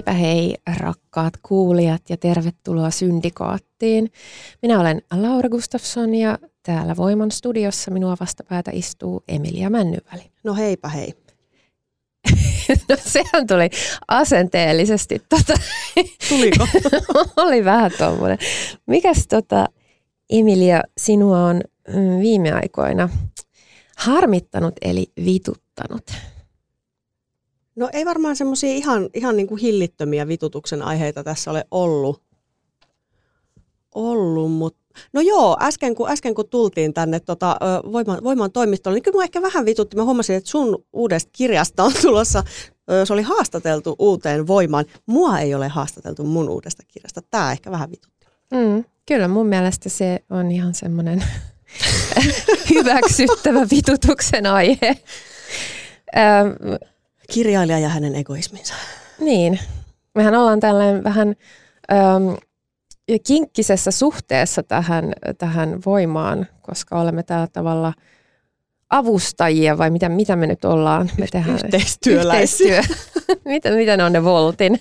Heipä hei rakkaat kuulijat ja tervetuloa Syndikaattiin. Minä olen Laura Gustafsson ja täällä Voiman studiossa minua vastapäätä istuu Emilia Männyväli. No heipä hei. no sehän tuli asenteellisesti. Tota, Tuliko? oli vähän tuommoinen. Mikäs tota, Emilia sinua on mm, viime aikoina harmittanut eli vituttanut? No ei varmaan semmoisia ihan, ihan niin kuin hillittömiä vitutuksen aiheita tässä ole ollut. Ollut, mutta No joo, äsken kun, äsken kun tultiin tänne tota, voimaan, voimaan toimistolle, niin kyllä mä ehkä vähän vitutti. Mä huomasin, että sun uudesta kirjasta on tulossa, se oli haastateltu uuteen voimaan. Mua ei ole haastateltu mun uudesta kirjasta. Tämä ehkä vähän vitutti. Mm, kyllä mun mielestä se on ihan semmoinen hyväksyttävä vitutuksen aihe kirjailija ja hänen egoisminsa. Niin. Mehän ollaan tällainen vähän äm, kinkkisessä suhteessa tähän, tähän voimaan, koska olemme tällä tavalla avustajia vai mitä, mitä me nyt ollaan? Me tehdään Yhteistyöläisiä. Yhteistyö. mitä, mitä ne on ne Voltin?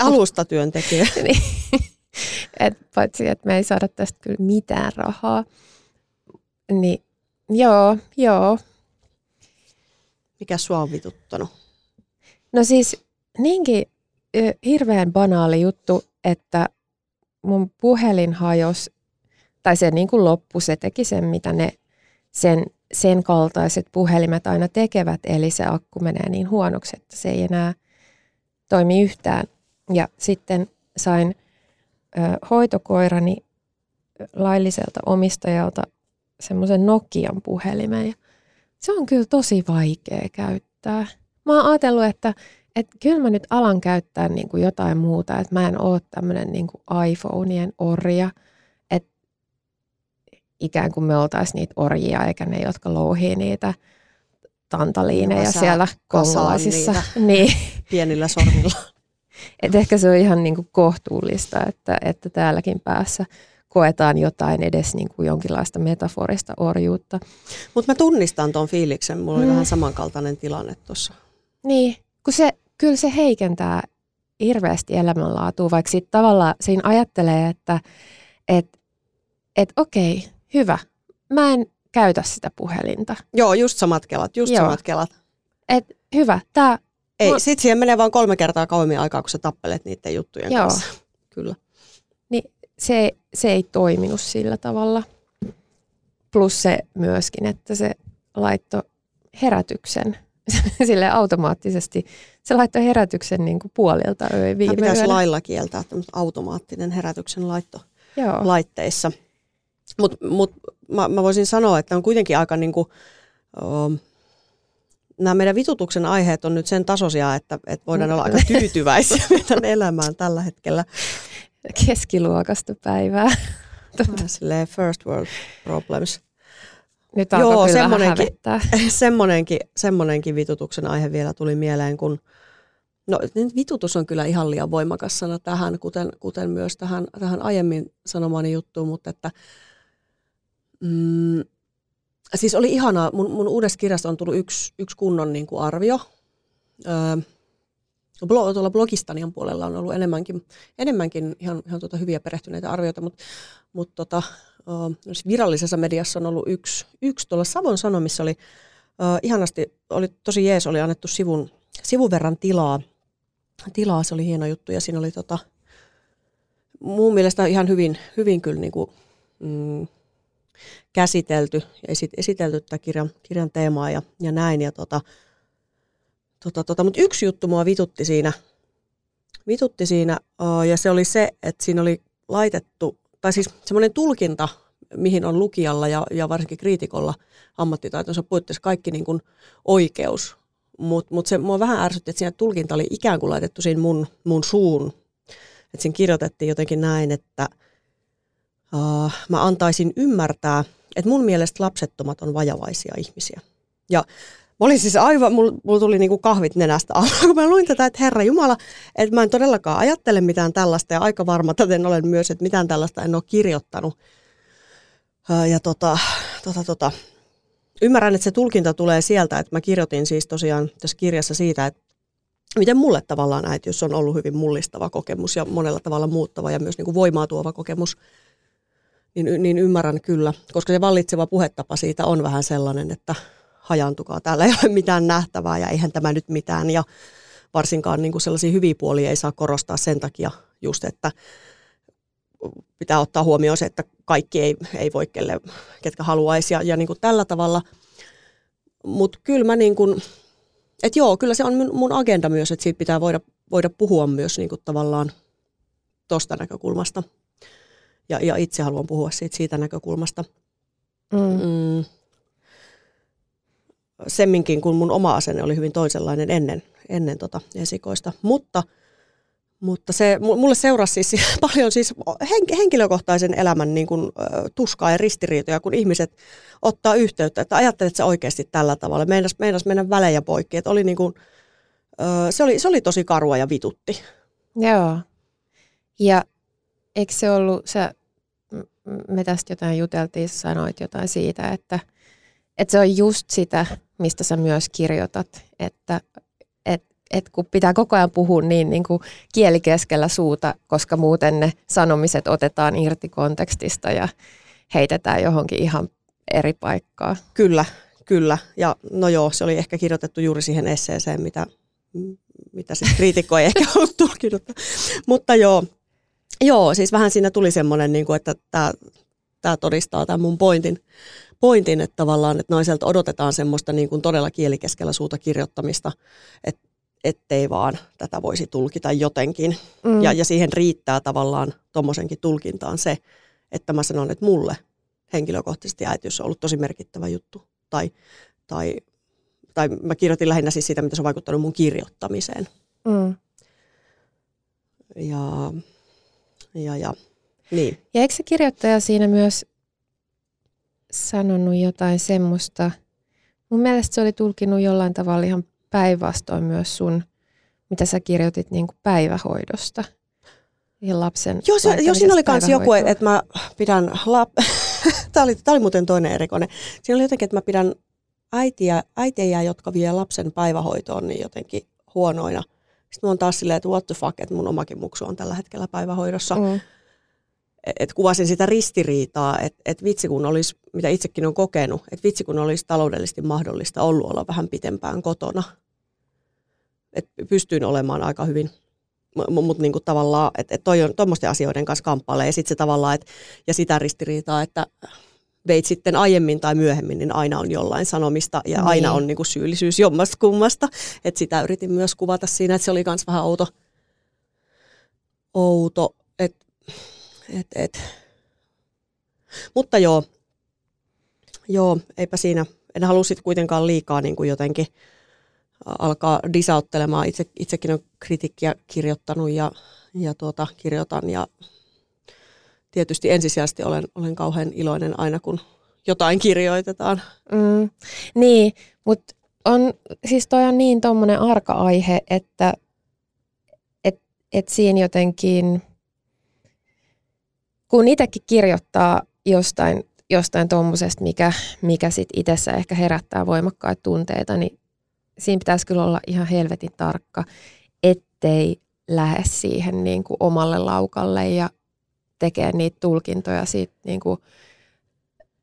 Alustatyöntekijä. niin. Et, paitsi, että me ei saada tästä kyllä mitään rahaa. Niin joo, joo. Mikä sua on vituttanut? No siis niinkin hirveän banaali juttu, että mun puhelin hajos, tai se niin kuin loppu, se teki sen, mitä ne sen, sen kaltaiset puhelimet aina tekevät, eli se akku menee niin huonoksi, että se ei enää toimi yhtään. Ja sitten sain ö, hoitokoirani lailliselta omistajalta semmoisen Nokian puhelimen. Ja se on kyllä tosi vaikea käyttää mä oon ajatellut, että että kyllä mä nyt alan käyttää niin kuin jotain muuta, että mä en ole tämmöinen niin kuin iPhoneien orja, että ikään kuin me oltaisiin niitä orjia, eikä ne, jotka louhii niitä tantaliineja no, siellä kongolaisissa. Niin. Pienillä sormilla. Et ehkä se on ihan niin kuin kohtuullista, että, että täälläkin päässä koetaan jotain edes niin kuin jonkinlaista metaforista orjuutta. Mutta mä tunnistan tuon fiiliksen, mulla oli mm. vähän samankaltainen tilanne tuossa niin, kun se, kyllä se heikentää hirveästi elämänlaatua, vaikka sitten tavallaan siinä ajattelee, että et, et okei, hyvä, mä en käytä sitä puhelinta. Joo, just samat kelat, just Joo. samat kelat. Et hyvä, tää... Ei, mä... sit siihen menee vain kolme kertaa kauemmin aikaa, kun sä tappelet niiden juttujen Joo. kanssa. Kyllä. Se, se ei toiminut sillä tavalla. Plus se myöskin, että se laitto herätyksen sille automaattisesti. Se laittoi herätyksen niin kuin puolilta öi viime pitäisi yönä. lailla kieltää automaattinen herätyksen laitto Joo. laitteissa. Mutta mut, mä, mä voisin sanoa, että on kuitenkin aika niin kuin, oh, nämä meidän vitutuksen aiheet on nyt sen tasoisia, että, että voidaan olla aika tyytyväisiä meidän elämään tällä hetkellä. Keskiluokasta päivää. Silleen first world problems. Nyt Joo, kyllä semmonenkin, semmonenkin, semmonenkin vitutuksen aihe vielä tuli mieleen, kun No vitutus on kyllä ihan liian voimakas sana tähän, kuten, kuten myös tähän, tähän aiemmin sanomani juttuun, mutta että mm, siis oli ihanaa, mun, mun uudessa kirjasta on tullut yksi, yksi kunnon niin kuin arvio. Öö, tuolla blogistanian puolella on ollut enemmänkin, enemmänkin ihan, ihan tuota hyviä perehtyneitä arvioita, mutta, mutta tota, virallisessa mediassa on ollut yksi, yksi tuolla Savon Sanomissa oli uh, ihanasti, oli tosi jees, oli annettu sivun, sivun verran tilaa, tilaa, se oli hieno juttu ja siinä oli tota, mun mielestä ihan hyvin, hyvin kyllä niin kuin, mm, käsitelty ja esit, esitelty tätä kirjan, kirjan teemaa ja, ja näin. Ja tota, tota, tota, Mutta yksi juttu mua vitutti siinä, vitutti siinä ja se oli se, että siinä oli laitettu, tai siis semmoinen tulkinta, mihin on lukijalla ja, ja varsinkin kriitikolla ammattitaitonsa puitteissa kaikki niin kuin oikeus. Mutta mut se mua vähän ärsytti, että siinä tulkinta oli ikään kuin laitettu siinä mun, mun suun. Että siinä kirjoitettiin jotenkin näin, että uh, mä antaisin ymmärtää, että mun mielestä lapsettomat on vajavaisia ihmisiä. Ja Mä olin siis aivan, mulla, mulla tuli niinku kahvit nenästä alla, kun mä luin tätä, että Herra Jumala, että mä en todellakaan ajattele mitään tällaista ja aika varma täten olen myös, että mitään tällaista en ole kirjoittanut. Ja tota, tota, tota, ymmärrän, että se tulkinta tulee sieltä, että mä kirjoitin siis tosiaan tässä kirjassa siitä, että miten mulle tavallaan äitiys on ollut hyvin mullistava kokemus ja monella tavalla muuttava ja myös niin kuin voimaa tuova kokemus, niin, niin ymmärrän kyllä, koska se vallitseva puhetapa siitä on vähän sellainen, että hajantukaa, täällä ei ole mitään nähtävää ja eihän tämä nyt mitään ja varsinkaan niin kuin sellaisia hyviä puolia ei saa korostaa sen takia just, että pitää ottaa huomioon se, että kaikki ei, ei voi kelle, ketkä haluaisi ja, ja niin kuin tällä tavalla. Mutta kyllä mä niin kuin, että joo, kyllä se on mun agenda myös, että siitä pitää voida, voida puhua myös niin kuin tavallaan tuosta näkökulmasta. Ja, ja itse haluan puhua siitä, siitä näkökulmasta. Mm. Mm. Semminkin, kun mun oma asenne oli hyvin toisenlainen ennen, ennen tota esikoista. Mutta – mutta se, mulle seurasi siis paljon siis henkilökohtaisen elämän niin kuin, tuskaa ja ristiriitoja, kun ihmiset ottaa yhteyttä, että ajattelet se oikeasti tällä tavalla. Meinas, meinas mennä välejä poikki. Että oli niin kuin, se, oli, se oli tosi karua ja vitutti. Joo. Ja eikö se ollut, sä, me tästä jotain juteltiin, sanoit jotain siitä, että, että se on just sitä, mistä sä myös kirjoitat, että että kun pitää koko ajan puhua niin, niin kuin kieli keskellä suuta, koska muuten ne sanomiset otetaan irti kontekstista ja heitetään johonkin ihan eri paikkaan. Kyllä, kyllä. Ja no joo, se oli ehkä kirjoitettu juuri siihen esseeseen, mitä, mitä sitten kriitikko ei ehkä ollut tulkinut. Mutta joo, joo, siis vähän siinä tuli semmoinen, niin kuin, että tämä todistaa tämän mun pointin, pointin, että tavallaan, että naiselta odotetaan semmoista niin kuin todella kielikeskellä suuta kirjoittamista, että ettei vaan tätä voisi tulkita jotenkin. Mm. Ja, ja siihen riittää tavallaan tuommoisenkin tulkintaan se, että mä sanon, että mulle henkilökohtaisesti äitiys on ollut tosi merkittävä juttu. Tai, tai, tai mä kirjoitin lähinnä siis siitä, mitä se on vaikuttanut mun kirjoittamiseen. Mm. Ja, ja, ja, niin. Ja eikö se kirjoittaja siinä myös sanonut jotain semmoista, mun mielestä se oli tulkinut jollain tavalla ihan päinvastoin myös sun, mitä sä kirjoitit niin kuin päivähoidosta ja lapsen Joo, se, jo, siinä oli myös joku, että, että mä pidän, lap... tämä, oli, tämä oli muuten toinen erikoinen. Siinä oli jotenkin, että mä pidän äitiä, äitejä, jotka vie lapsen päivähoitoon, niin jotenkin huonoina. Sitten mä oon taas silleen, että what the fuck, että mun omakin muksu on tällä hetkellä päivähoidossa. Mm. Et kuvasin sitä ristiriitaa, että et vitsi kun olisi, mitä itsekin on kokenut, että vitsi kun olisi taloudellisesti mahdollista ollut olla vähän pitempään kotona. Että pystyin olemaan aika hyvin, mutta niinku tavallaan, että et toi on tuommoisten asioiden kanssa kamppailee. Ja sitten se tavallaan, et, ja sitä ristiriitaa, että veit sitten aiemmin tai myöhemmin, niin aina on jollain sanomista ja niin. aina on niinku syyllisyys jommasta kummasta. Että sitä yritin myös kuvata siinä, että se oli myös vähän outo, outo että et, et. Mutta joo, joo, eipä siinä. En halua sitten kuitenkaan liikaa niin kuin jotenkin alkaa disauttelemaan. Itse, itsekin on kritiikkiä kirjoittanut ja, ja tuota, kirjoitan ja tietysti ensisijaisesti olen, olen kauhean iloinen aina, kun jotain kirjoitetaan. Mm, niin, mutta on, siis toi on niin tuommoinen arka aihe, että et, et siinä jotenkin kun itsekin kirjoittaa jostain, jostain tuommoisesta, mikä, mikä sitten itsessä ehkä herättää voimakkaita tunteita, niin siinä pitäisi kyllä olla ihan helvetin tarkka, ettei lähde siihen niin kuin omalle laukalle ja tekee niitä tulkintoja siitä niin kuin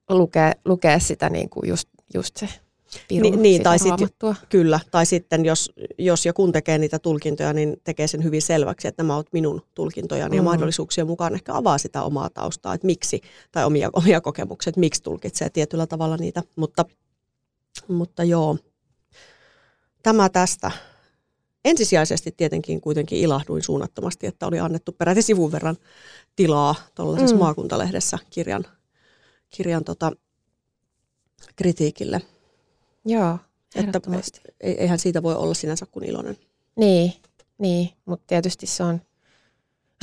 lukee, lukee sitä niin kuin just, just se Niin, niin, tai sit- raamattua. Kyllä, tai sitten jos, jos ja kun tekee niitä tulkintoja, niin tekee sen hyvin selväksi, että nämä ovat minun tulkintojani mm. ja mahdollisuuksien mukaan ehkä avaa sitä omaa taustaa, että miksi, tai omia, omia kokemuksia, että miksi tulkitsee tietyllä tavalla niitä. Mutta, mutta joo, tämä tästä. Ensisijaisesti tietenkin kuitenkin ilahduin suunnattomasti, että oli annettu peräti sivun verran tilaa tuollaisessa. Mm. maakuntalehdessä kirjan, kirjan tota, kritiikille. Joo, Että ei- eihän siitä voi olla sinänsä kuin iloinen. Niin, niin mutta tietysti se on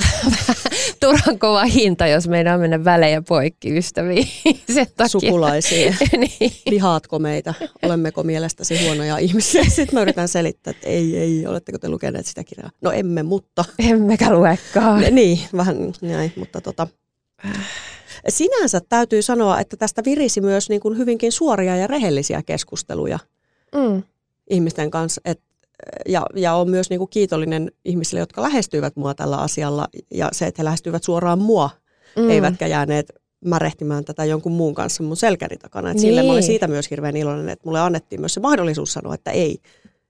turhan kova hinta, jos meidän on mennä välejä poikki ystäviin. Sen takia. Sukulaisiin. niin. Vihaatko meitä? Olemmeko mielestäsi huonoja ihmisiä? Sitten mä yritän selittää, että ei, ei, oletteko te lukeneet sitä kirjaa? No emme, mutta Emmekä luekaan. niin, vähän näin, mutta tota. Sinänsä täytyy sanoa, että tästä virisi myös niin kuin hyvinkin suoria ja rehellisiä keskusteluja Mm. ihmisten kanssa. Et, ja, ja on myös niin kuin kiitollinen ihmisille, jotka lähestyivät mua tällä asialla. Ja se, että he lähestyivät suoraan mua, mm. eivätkä jääneet märehtimään tätä jonkun muun kanssa mun selkäni takana. Et niin. Sille mä olin Niin. siitä myös hirveän iloinen, että mulle annettiin myös se mahdollisuus sanoa, että ei,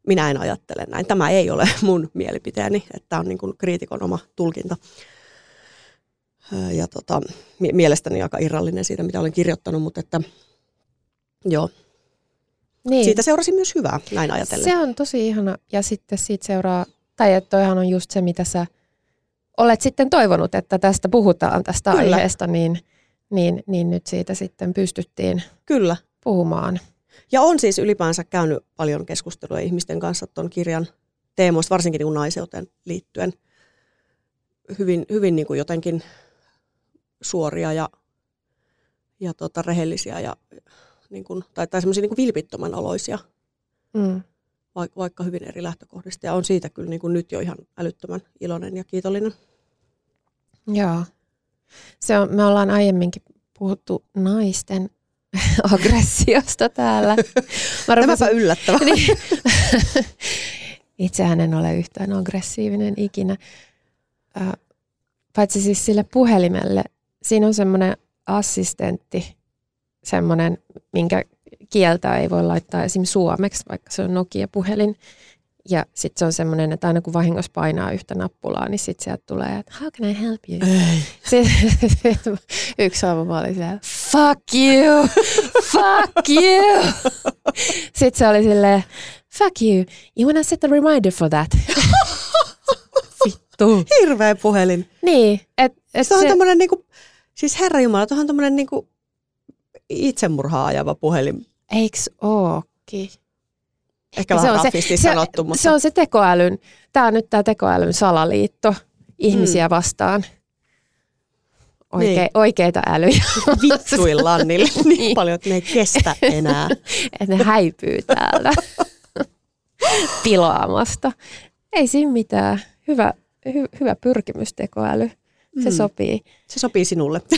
minä en ajattele näin. Tämä ei ole mun mielipiteeni, että tämä on niin kuin kriitikon oma tulkinta. Ja tota, mie- mielestäni aika irrallinen siitä, mitä olen kirjoittanut, mutta että joo, Niin. siitä seurasi myös hyvää, näin ajatellen. Se on tosi ihana. Ja sitten siitä seuraa, tai että toihan on just se, mitä sä olet sitten toivonut, että tästä puhutaan tästä Kyllä. aiheesta, niin, niin, niin nyt siitä sitten pystyttiin Kyllä. puhumaan. Ja on siis ylipäänsä käynyt paljon keskustelua ihmisten kanssa tuon kirjan teemoista, varsinkin niin naiseuteen liittyen. Hyvin, hyvin niin kuin jotenkin suoria ja, ja tota, rehellisiä ja, niin kuin, tai, tai semmoisia niin kuin vilpittömän oloisia, Mm. vaikka, vaikka hyvin eri lähtökohdista. Ja on siitä kyllä niin kuin nyt jo ihan älyttömän iloinen ja kiitollinen. Joo. Se on, me ollaan aiemminkin puhuttu naisten aggressiosta täällä. Mä Tämäpä yllättävää. niin. Itsehän en ole yhtään aggressiivinen ikinä. Paitsi siis sille puhelimelle. Siinä on semmoinen assistentti, semmoinen, minkä kieltä ei voi laittaa esim. suomeksi, vaikka se on Nokia-puhelin. Ja sitten se on semmoinen, että aina kun vahingossa painaa yhtä nappulaa, niin sitten sieltä tulee, että how can I help you? Ei. Sitten yksi aamu mä olin siellä, fuck you, fuck you. Sitten se oli silleen, fuck you, you wanna set a reminder for that? Vittu. Hirveä puhelin. Niin, että et Se on se, tämmöinen, niin kuin, siis herra Jumala, tuohon on tämmöinen niin kuin itsemurhaa ajava puhelin. eiks ookin? Ehkä vähän se on se- raffisti se- sanottu, mutta Se on se tekoälyn, tämä on nyt tämä tekoälyn salaliitto ihmisiä vastaan. Oike, Niin. Oikeita älyjä, vittuillaan niille niin Niin. paljon, että ne ei kestä enää. että ne häipyy täältä pilaamasta. Ei siinä mitään. Hyvä, hy, hyvä pyrkimys tekoäly. Se Mm. sopii. Se sopii sinulle.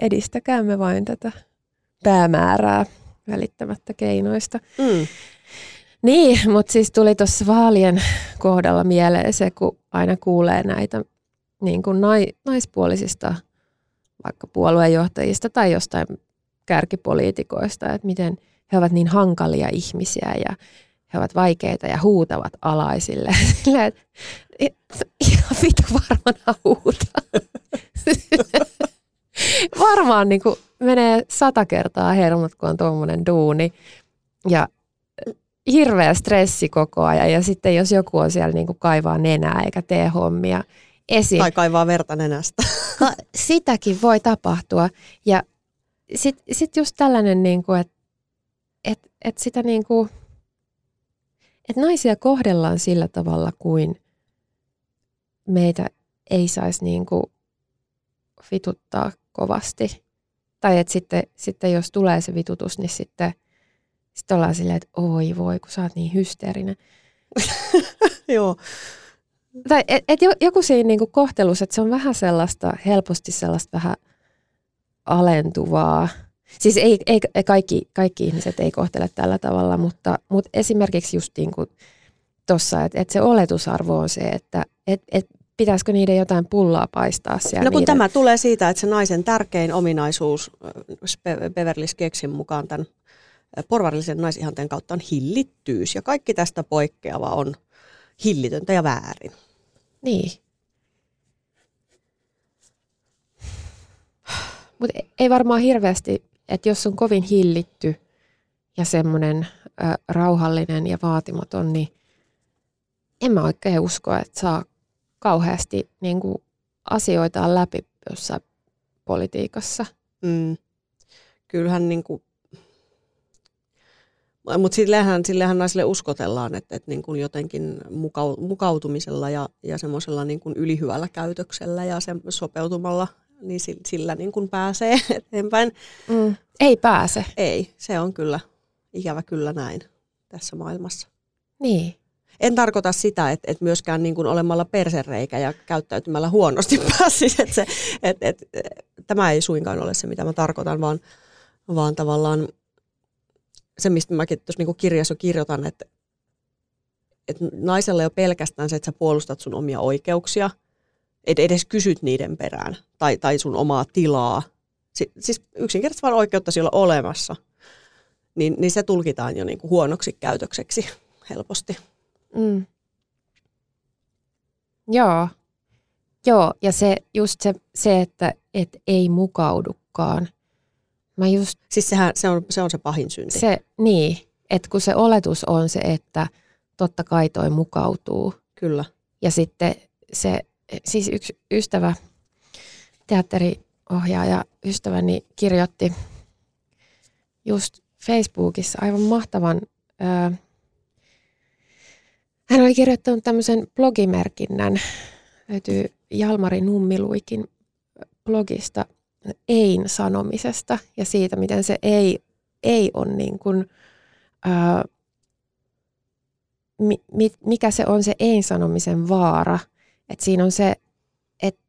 Edistäkäämme vain tätä päämäärää välittämättä keinoista. Mm. Niin, mutta siis tuli tuossa vaalien kohdalla mieleen se, kun aina kuulee näitä niin kuin nai, naispuolisista vaikka puoluejohtajista tai jostain kärkipoliitikoista, että miten he ovat niin hankalia ihmisiä ja he ovat vaikeita ja huutavat alaisille. Että et, ihan vitu varmana huutaa. Varmaan niin kuin menee sata kertaa hermot, kun on tuommoinen duuni. Ja hirveä stressi koko ajan. Ja sitten jos joku on siellä niin kuin kaivaa nenää eikä tee hommia esiin. Tai kaivaa verta nenästä. Ka- sitäkin voi tapahtua. Ja sitten sit just tällainen, niin kuin, että et, et sitä niin kuin, että naisia kohdellaan sillä tavalla, kuin meitä ei saisi niin kuin vituttaa kovasti. Tai että sitten, sitten jos tulee se vitutus, niin sitten, sitten ollaan silleen, että oi voi, kun sä oot niin hysteerinen. Joo. Tai et, et jo- joku siinä niinku kohtelussa, että se on vähän sellaista, helposti sellaista vähän alentuvaa. Siis ei, ei, ei kaikki, kaikki ihmiset ei kohtele tällä tavalla, mutta, mutta esimerkiksi just niin kuin tuossa, että, että se oletusarvo on se, että et, et pitäisikö niiden jotain pullaa paistaa siellä? No kun niiden... tämä tulee siitä, että se naisen tärkein ominaisuus Beverly Skeksin mukaan tämän porvarillisen naisihanteen kautta on hillittyys. Ja kaikki tästä poikkeava on hillitöntä ja väärin. Niin. Mutta ei varmaan hirveästi, että jos on kovin hillitty ja semmoinen rauhallinen ja vaatimaton, niin en mä oikein usko, että saa kauheasti niin kuin, asioitaan läpi jossain politiikassa. Mm. Kyllähän niin kuin, mutta sillehän, sillehän naisille uskotellaan, että, että niin kuin jotenkin mukautumisella ja, ja semmoisella niin kuin ylihyvällä käytöksellä ja sen sopeutumalla, niin sillä niin kuin pääsee eteenpäin. Mm. Ei pääse. Ei, se on kyllä ikävä kyllä näin tässä maailmassa. Niin. En tarkoita sitä, että, että myöskään niin kuin olemalla persereikä ja käyttäytymällä huonosti pääsisi. Että se, että, että, tämä ei suinkaan ole se, mitä mä tarkoitan, vaan, vaan tavallaan se, mistä mäkin tuossa niin kirjassa kirjoitan, että, että naisella ole pelkästään se, että sä puolustat sun omia oikeuksia, että edes kysyt niiden perään tai, tai sun omaa tilaa. Si, siis yksinkertaisesti vaan oikeutta olla olemassa, niin, niin se tulkitaan jo niin kuin huonoksi käytökseksi helposti. Mm. Joo. Joo, ja se, just se, se että et ei mukaudukaan. Mä just, siis sehän, se, on, se on se pahin synti. Se, niin, että kun se oletus on se, että totta kai toi mukautuu. Kyllä. Ja sitten se, siis yksi ystävä, teatteriohjaaja, ystäväni kirjoitti just Facebookissa aivan mahtavan ää, hän oli kirjoittanut tämmöisen blogimerkinnän, löytyy Jalmari Nummiluikin blogista, ein sanomisesta ja siitä, miten se ei, ei on niin kuin, ää, mi, mikä se on se ei sanomisen vaara. Että siinä on se, että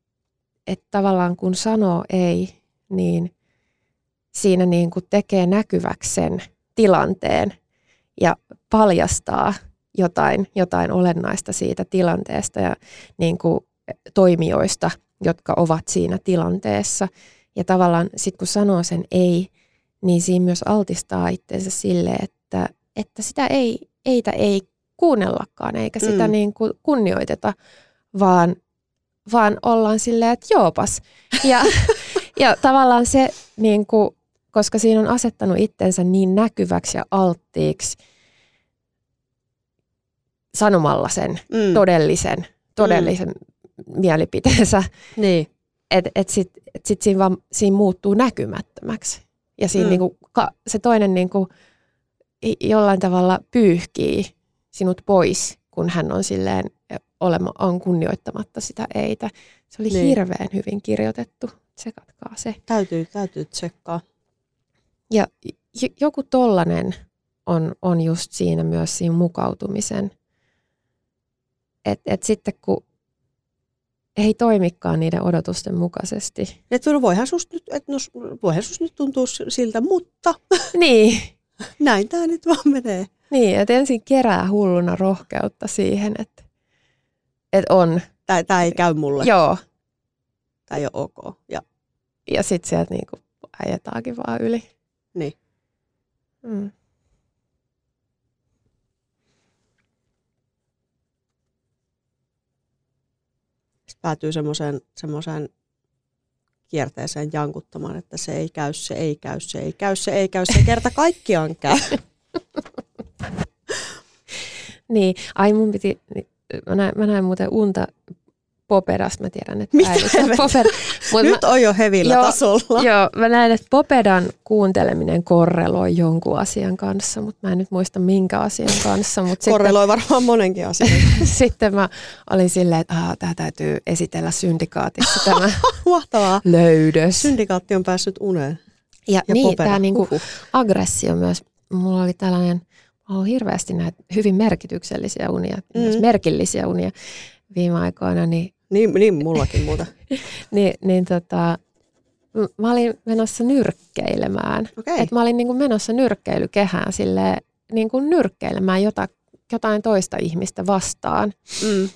et tavallaan kun sanoo ei, niin siinä niin kuin tekee näkyväksi sen tilanteen ja paljastaa – jotain, jotain olennaista siitä tilanteesta ja niin kuin toimijoista, jotka ovat siinä tilanteessa. Ja tavallaan sitten kun sanoo sen ei, niin siinä myös altistaa itsensä sille, että, että sitä ei, eitä ei kuunnellakaan eikä sitä mm. niin kuin kunnioiteta, vaan, vaan ollaan silleen, että joopas. Ja, ja tavallaan se, niin kuin, koska siinä on asettanut itsensä niin näkyväksi ja alttiiksi – sanomalla sen mm. todellisen, todellisen mm. mielipiteensä. Niin. Että et sitten et sit siinä, vaan, siinä muuttuu näkymättömäksi. Ja siinä mm. niinku, ka, se toinen niinku, jollain tavalla pyyhkii sinut pois, kun hän on silleen olema, on kunnioittamatta sitä eitä. Se oli niin. hirveän hyvin kirjoitettu. Tsekatkaa se. Täytyy, täytyy tsekkaa. Ja joku tollanen on, on just siinä myös siinä mukautumisen että et sitten kun ei toimikaan niiden odotusten mukaisesti. Että no voihan susta nyt, et no, voihan susta nyt tuntua siltä, mutta niin. näin tämä nyt vaan menee. Niin, että ensin kerää hulluna rohkeutta siihen, että, että on. Tämä ei käy mulle. Joo. Tämä ei ole ok. Ja, ja sitten sieltä niinku äijätaakin vaan yli. Niin. Mm. päätyy semmoiseen, semmoiseen kierteeseen jankuttamaan, että se ei käy, se ei käy, se ei käy, se ei käy, se kerta kaikkiaan käy. niin, ai mun piti, mä näin, mä näin muuten unta Popedas, mä tiedän, että Mitä Poper, mutta Nyt mä, on jo hevillä joo, tasolla. Joo, mä näen, että Popedan kuunteleminen korreloi jonkun asian kanssa, mutta mä en nyt muista minkä asian kanssa. Mutta korreloi sitten, varmaan monenkin asian. sitten mä olin silleen, että tämä täytyy esitellä syndikaatissa tämä Mahtavaa. löydös. Syndikaatti on päässyt uneen. Ja, ja niin, tämä niinku aggressio myös. Mulla oli tällainen, on hirveästi näitä hyvin merkityksellisiä unia, mm. myös merkillisiä unia viime aikoina, niin niin, niin mullakin muuta. niin, niin tota, mä olin menossa nyrkkeilemään. Okay. Et mä olin niin kuin menossa nyrkkeilykehään sille niin kuin nyrkkeilemään jota, jotain toista ihmistä vastaan. Mm.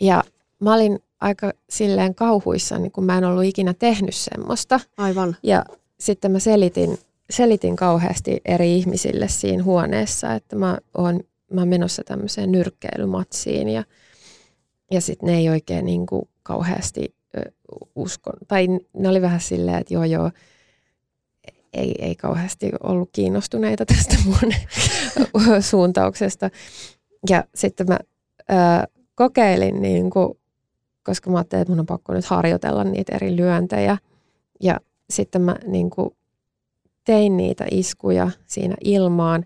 Ja mä olin aika silleen kauhuissa, niin kun mä en ollut ikinä tehnyt semmoista. Aivan. Ja sitten mä selitin, selitin kauheasti eri ihmisille siinä huoneessa, että mä oon, mä oon menossa tämmöiseen nyrkkeilymatsiin ja, ja sitten ne ei oikein niin kuin kauheasti uskon. Tai ne oli vähän silleen, että joo joo, ei, ei kauheasti ollut kiinnostuneita tästä mun suuntauksesta. Ja sitten mä ö, kokeilin, niin kuin, koska mä ajattelin, että mun on pakko nyt harjoitella niitä eri lyöntejä. Ja sitten mä niin kuin, tein niitä iskuja siinä ilmaan.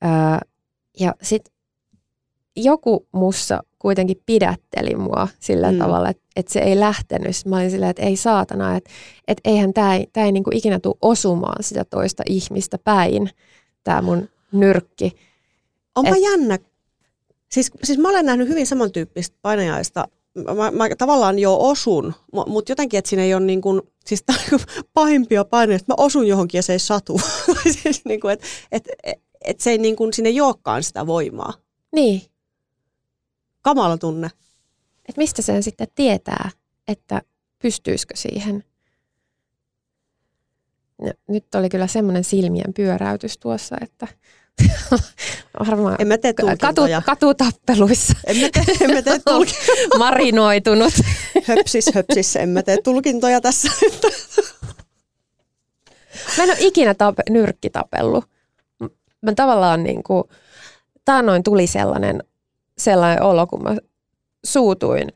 Ää, ja sitten joku mussa kuitenkin pidätteli mua sillä mm. tavalla, että, että se ei lähtenyt. Mä olin silleen, että ei saatana, että, että eihän tämä ei, tää ei niin kuin ikinä tule osumaan sitä toista ihmistä päin, tämä mun nyrkki. Onpa Et, jännä. Siis, siis mä olen nähnyt hyvin samantyyppistä painajaista. Mä, mä tavallaan jo osun, mutta jotenkin, että siinä ei ole niin kuin, siis tämä on pahimpia paineita, että mä osun johonkin ja se ei satu. siis niin kuin, että et, et, et se ei niin kuin, sinne ei olekaan sitä voimaa. Niin. Kamala tunne. Et mistä sen sitten tietää, että pystyisikö siihen? No, nyt oli kyllä semmoinen silmien pyöräytys tuossa, että varmaan en mä tee katu, katutappeluissa en mä tee, en mä tee tulkintoja. marinoitunut. höpsis, höpsis, en mä tee tulkintoja tässä. mä en ole ikinä tape, nyrkkitapellut. Mä tavallaan niin kuin, taannoin tuli sellainen, sellainen olo, kun mä suutuin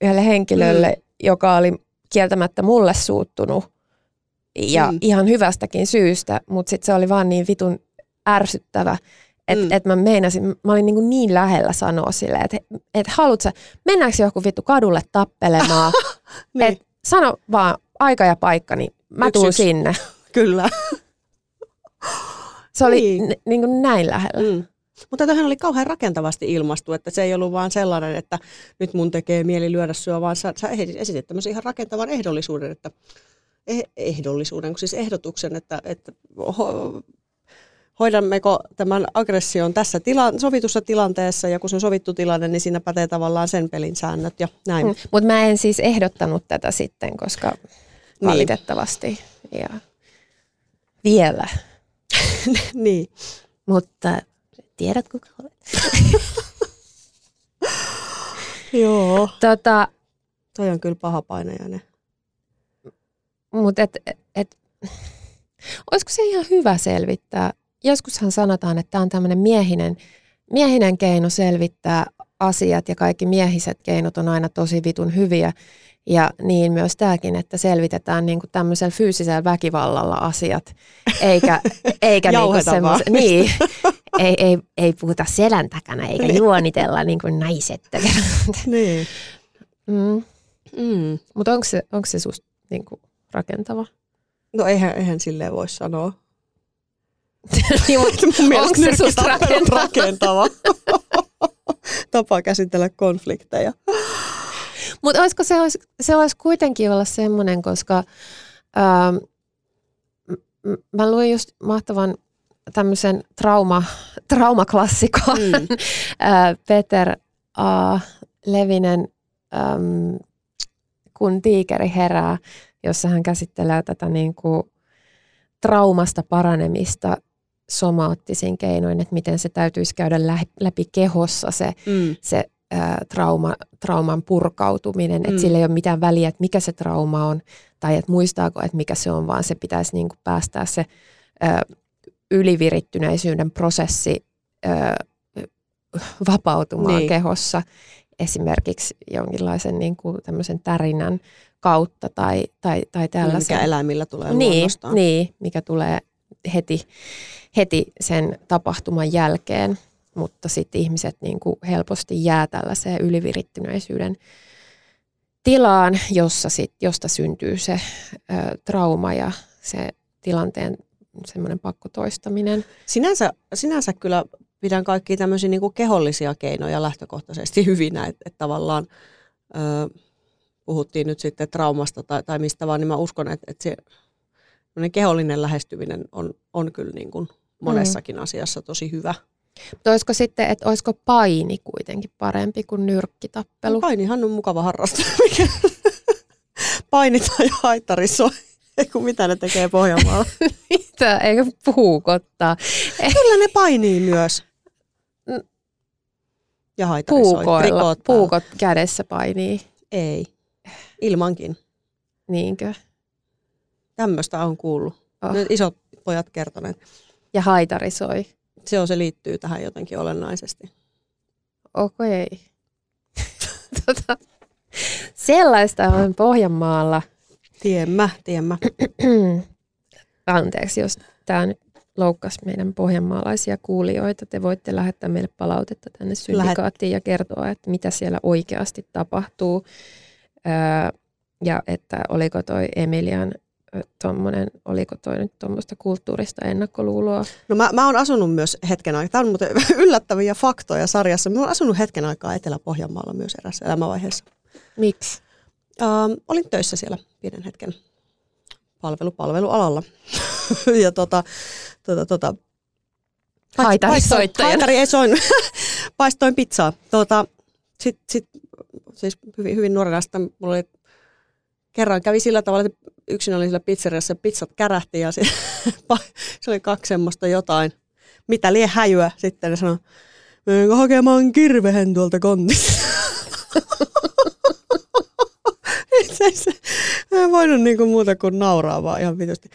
yhdelle henkilölle, mm. joka oli kieltämättä mulle suuttunut ja mm. ihan hyvästäkin syystä, mutta sitten se oli vaan niin vitun ärsyttävä, että mm. et mä meinasin, mä olin niin, niin lähellä sanoa silleen, että et haluat sä, mennäänkö joku vittu kadulle tappelemaan, niin. että sano vaan aika ja paikka, niin mä yksi, tuun yksi. sinne. Kyllä. Se oli niin. N- niin kuin näin lähellä. Mm. Mutta tähän oli kauhean rakentavasti ilmastu, että se ei ollut vaan sellainen, että nyt mun tekee mieli lyödä syö, vaan sä, sä esitit tämmöisen ihan rakentavan ehdollisuuden, että eh, ehdollisuuden, siis ehdotuksen, että, että ho, hoidammeko tämän aggression tässä tila, sovitussa tilanteessa, ja kun se on sovittu tilanne, niin siinä pätee tavallaan sen pelin säännöt ja näin. Mm, Mutta mä en siis ehdottanut tätä sitten, koska niin. valitettavasti ja vielä. niin. Mutta tiedät kuka olet. Joo. Tota, Toi on kyllä paha painajainen. Mutta et, et, et, olisiko se ihan hyvä selvittää? Joskushan sanotaan, että tämä on tämmöinen miehinen, miehinen keino selvittää asiat ja kaikki miehiset keinot on aina tosi vitun hyviä. Ja niin myös tämäkin, että selvitetään niin kuin tämmöisellä fyysisellä väkivallalla asiat, eikä, eikä niin kuin semmos, niin, ei, ei, ei puhuta selän takana eikä niin. juonitella niin kuin naiset. niin. Mm. Mm. Mutta onko se, onko se susta niin kuin rakentava? No eihän, eihän silleen voi sanoa. niin, Mun onko se susta rakentava? rakentava. Tapa käsitellä konflikteja. Mutta olisiko se, olisi, se olisi kuitenkin olla semmoinen, koska ähm, mä luin just mahtavan tämmöisen trauma, traumaklassikon, mm. äh, Peter A. Levinen, ähm, kun tiikeri herää, jossa hän käsittelee tätä niin kuin traumasta paranemista somaattisin keinoin, että miten se täytyisi käydä läpi kehossa se, mm. se ää, trauma, trauman purkautuminen, että mm. sillä ei ole mitään väliä, että mikä se trauma on tai että muistaako, että mikä se on, vaan se pitäisi niin kuin päästää se ää, ylivirittyneisyyden prosessi ää, vapautumaan niin. kehossa esimerkiksi jonkinlaisen niin kuin tämmöisen tärinän kautta tai, tai, tai tällaisen. Mikä eläimillä tulee niin, niin, mikä tulee heti, heti sen tapahtuman jälkeen mutta sitten ihmiset niin kuin helposti jää tällaiseen ylivirittyneisyyden tilaan, jossa sit, josta syntyy se ö, trauma ja se tilanteen semmoinen pakkotoistaminen. Sinänsä, sinänsä kyllä pidän kaikki tämmöisiä niin kehollisia keinoja lähtökohtaisesti hyvinä, että et tavallaan ö, puhuttiin nyt sitten traumasta tai, tai mistä vaan, niin mä uskon, että, että se kehollinen lähestyminen on, on kyllä niin kuin monessakin mm. asiassa tosi hyvä. Mutta olisiko sitten, että olisiko paini kuitenkin parempi kuin nyrkkitappelu? No, painihan on mukava harrastus. Mikä- Painitaan ja haittarisoi. Ei kun mitä ne tekee Pohjanmaalla. Mitä? Eikö puukottaa? Kyllä ne painii myös. Mm. Ja haitarisoi. Puukoilla. Puukot kädessä painii. Ei. Ilmankin. Niinkö? Tämmöistä on kuullut. Oh. Nyt isot pojat kertoneet. Ja haitarisoi. Se on, se liittyy tähän jotenkin olennaisesti. Okei. tota, sellaista on Pohjanmaalla. Tiemmä, tiemmä. Anteeksi, jos tämä nyt loukkasi meidän pohjanmaalaisia kuulijoita. Te voitte lähettää meille palautetta tänne syndikaattiin ja kertoa, että mitä siellä oikeasti tapahtuu. Öö, ja että oliko toi Emilian ö, tommonen, oliko toi nyt tuommoista kulttuurista ennakkoluuloa. No mä, mä oon asunut myös hetken aikaa, tämä on muuten yllättäviä faktoja sarjassa. Mä oon asunut hetken aikaa Etelä-Pohjanmaalla myös erässä elämänvaiheessa. Miksi? Ähm, olin töissä siellä pienen hetken palvelu, palvelualalla. ja tota, tota, tota, Haitarisoittajana. Haitari ei soinut. Paistoin pizzaa. Tota, sit, sit, siis hyvin, hyvin nuorena sitten mulla oli, kerran kävi sillä tavalla, että yksin oli sillä pizzeriassa, pizzat kärähti ja se, se oli kaksi semmoista jotain, mitä lie häjyä sitten. Ne sanoi, menenkö hakemaan kirvehen tuolta kontista. se, se, mä en voinut niinku muuta kuin nauraa vaan ihan vitusti.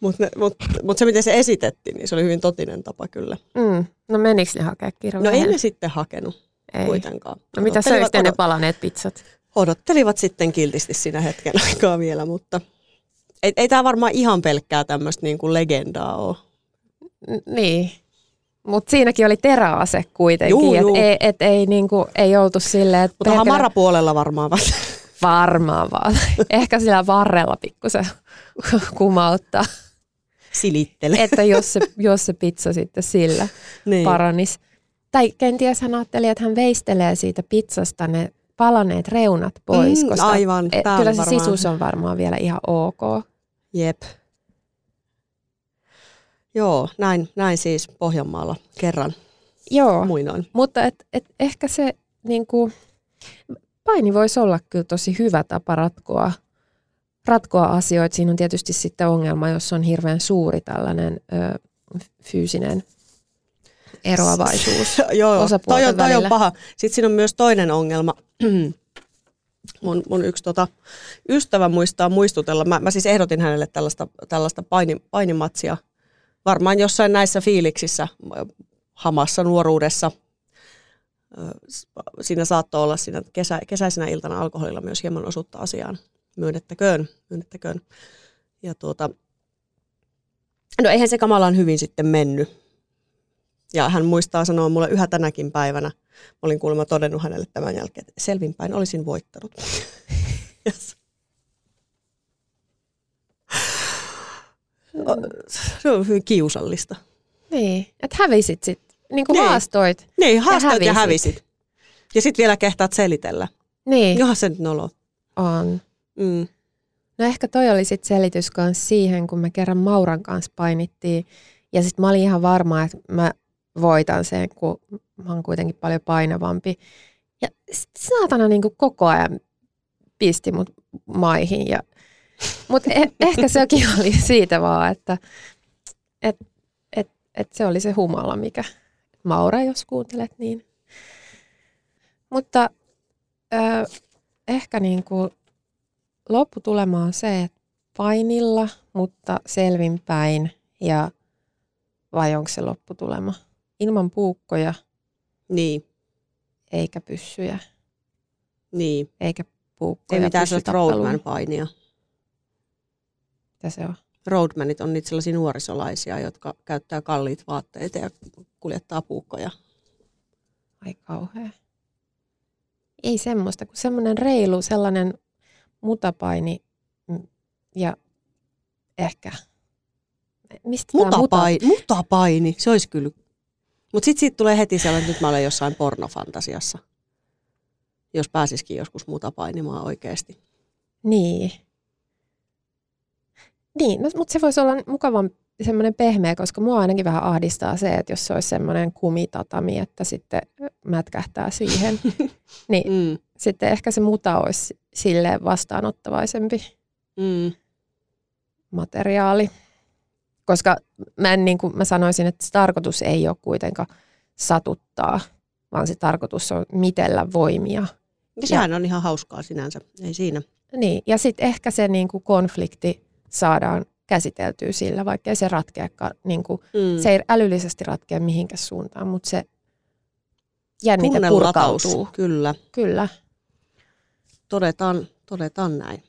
Mutta mut, mut se, miten se esitettiin, niin se oli hyvin totinen tapa kyllä. Mm. No menikö ne hakea No kirveen? ei ne sitten hakenut Ei. kuitenkaan. No mitä söikö ne palaneet pizzat? Odottelivat sitten kiltisti siinä hetken aikaa vielä, mutta ei, ei tämä varmaan ihan pelkkää tämmöistä niinku legendaa ole. Niin. Mutta siinäkin oli teräase kuitenkin, Juu, juu. että ei, et ei, niinku, ei oltu silleen, että Mutta hamarapuolella varmaan vasta. varmaan vaan. Ehkä sillä varrella pikkusen kumauttaa, Silittele. että jos se, jos se pizza sitten sillä niin. paranis. Tai kenties hän ajatteli, että hän veistelee siitä pizzasta ne palaneet reunat pois, Mm, koska aivan, e, tää kyllä on se varmaan- sisus on varmaan vielä ihan ok. Jep. Joo, näin, näin siis Pohjanmaalla kerran Joo, muinoin. mutta et, et ehkä se niinku, paini voisi olla kyllä tosi hyvä tapa ratkoa, ratkoa asioita. Siinä on tietysti sitten ongelma, jos on hirveän suuri tällainen ö, fyysinen eroavaisuus. Joo, toi osapuolten on, toi on paha. Sitten siinä on myös toinen ongelma. mun, mun yksi tota, ystävä muistaa muistutella. Mä, mä siis ehdotin hänelle tällaista, tällaista paini, painimatsia. Varmaan jossain näissä fiiliksissä, hamassa nuoruudessa. Siinä saattoi olla siinä kesä, kesäisenä iltana alkoholilla myös hieman osuutta asiaan. Myönnettäköön, myönnettäköön. Ja tuota, no eihän se kamalan hyvin sitten mennyt. Ja hän muistaa sanoa mulle yhä tänäkin päivänä, mä olin kuulemma todennut hänelle tämän jälkeen, että selvinpäin olisin voittanut. Yes. Se on hyvin kiusallista. Niin, että hävisit sitten, niin kuin Niin. haastoit. Niin, haastoit ja hävisit. hävisit. Ja sitten vielä kehtaat selitellä. Niin, Johan se nyt nolo. on. Mm. No ehkä toi oli sitten selitys siihen, kun me kerran Mauran kanssa painittiin. Ja sitten mä olin ihan varma, että mä voitan sen, kun mä oon kuitenkin paljon painavampi. Ja sit saatana niin koko ajan pisti mut maihin. Ja, mutta eh, ehkä sekin oli siitä vaan, että et, et, et se oli se humala, mikä Maura, jos kuuntelet, niin. Mutta ö, ehkä niin kuin lopputulema on se, että painilla, mutta selvinpäin ja vai onko se lopputulema? Ilman puukkoja Niin, eikä pyssyjä, niin. eikä puukkoja. Ei mitään sellaista roadman-painia. Mitä se on? Roadmanit on niitä sellaisia nuorisolaisia, jotka käyttää kalliit vaatteita ja kuljettaa puukkoja. Ai kauhea. Ei semmoista, kun semmoinen reilu, sellainen mutapaini mm, ja ehkä. Mistä muta? Mutapaini, mutapaini, se olisi kyllä. Mutta sitten siitä tulee heti sellainen, että nyt mä olen jossain pornofantasiassa. Jos pääsisikin joskus mutapainimaan oikeasti. Niin. Niin, no, mutta se voisi olla mukavampi semmoinen pehmeä, koska mua ainakin vähän ahdistaa se, että jos se olisi semmoinen kumitatami, että sitten mätkähtää siihen, niin mm. sitten ehkä se muta olisi sille vastaanottavaisempi mm. materiaali. Koska mä, en, niin kuin mä sanoisin, että se tarkoitus ei ole kuitenkaan satuttaa, vaan se tarkoitus on mitellä voimia. Ja sehän ja, on ihan hauskaa sinänsä, ei siinä. Niin, ja sitten ehkä se niin kuin konflikti saadaan käsiteltyä sillä, vaikka se ratkea, niin kuin, mm. se ei älyllisesti ratkea mihinkä suuntaan, mutta se jännite purkautuu. Kyllä. Kyllä. Todetaan, todetaan näin.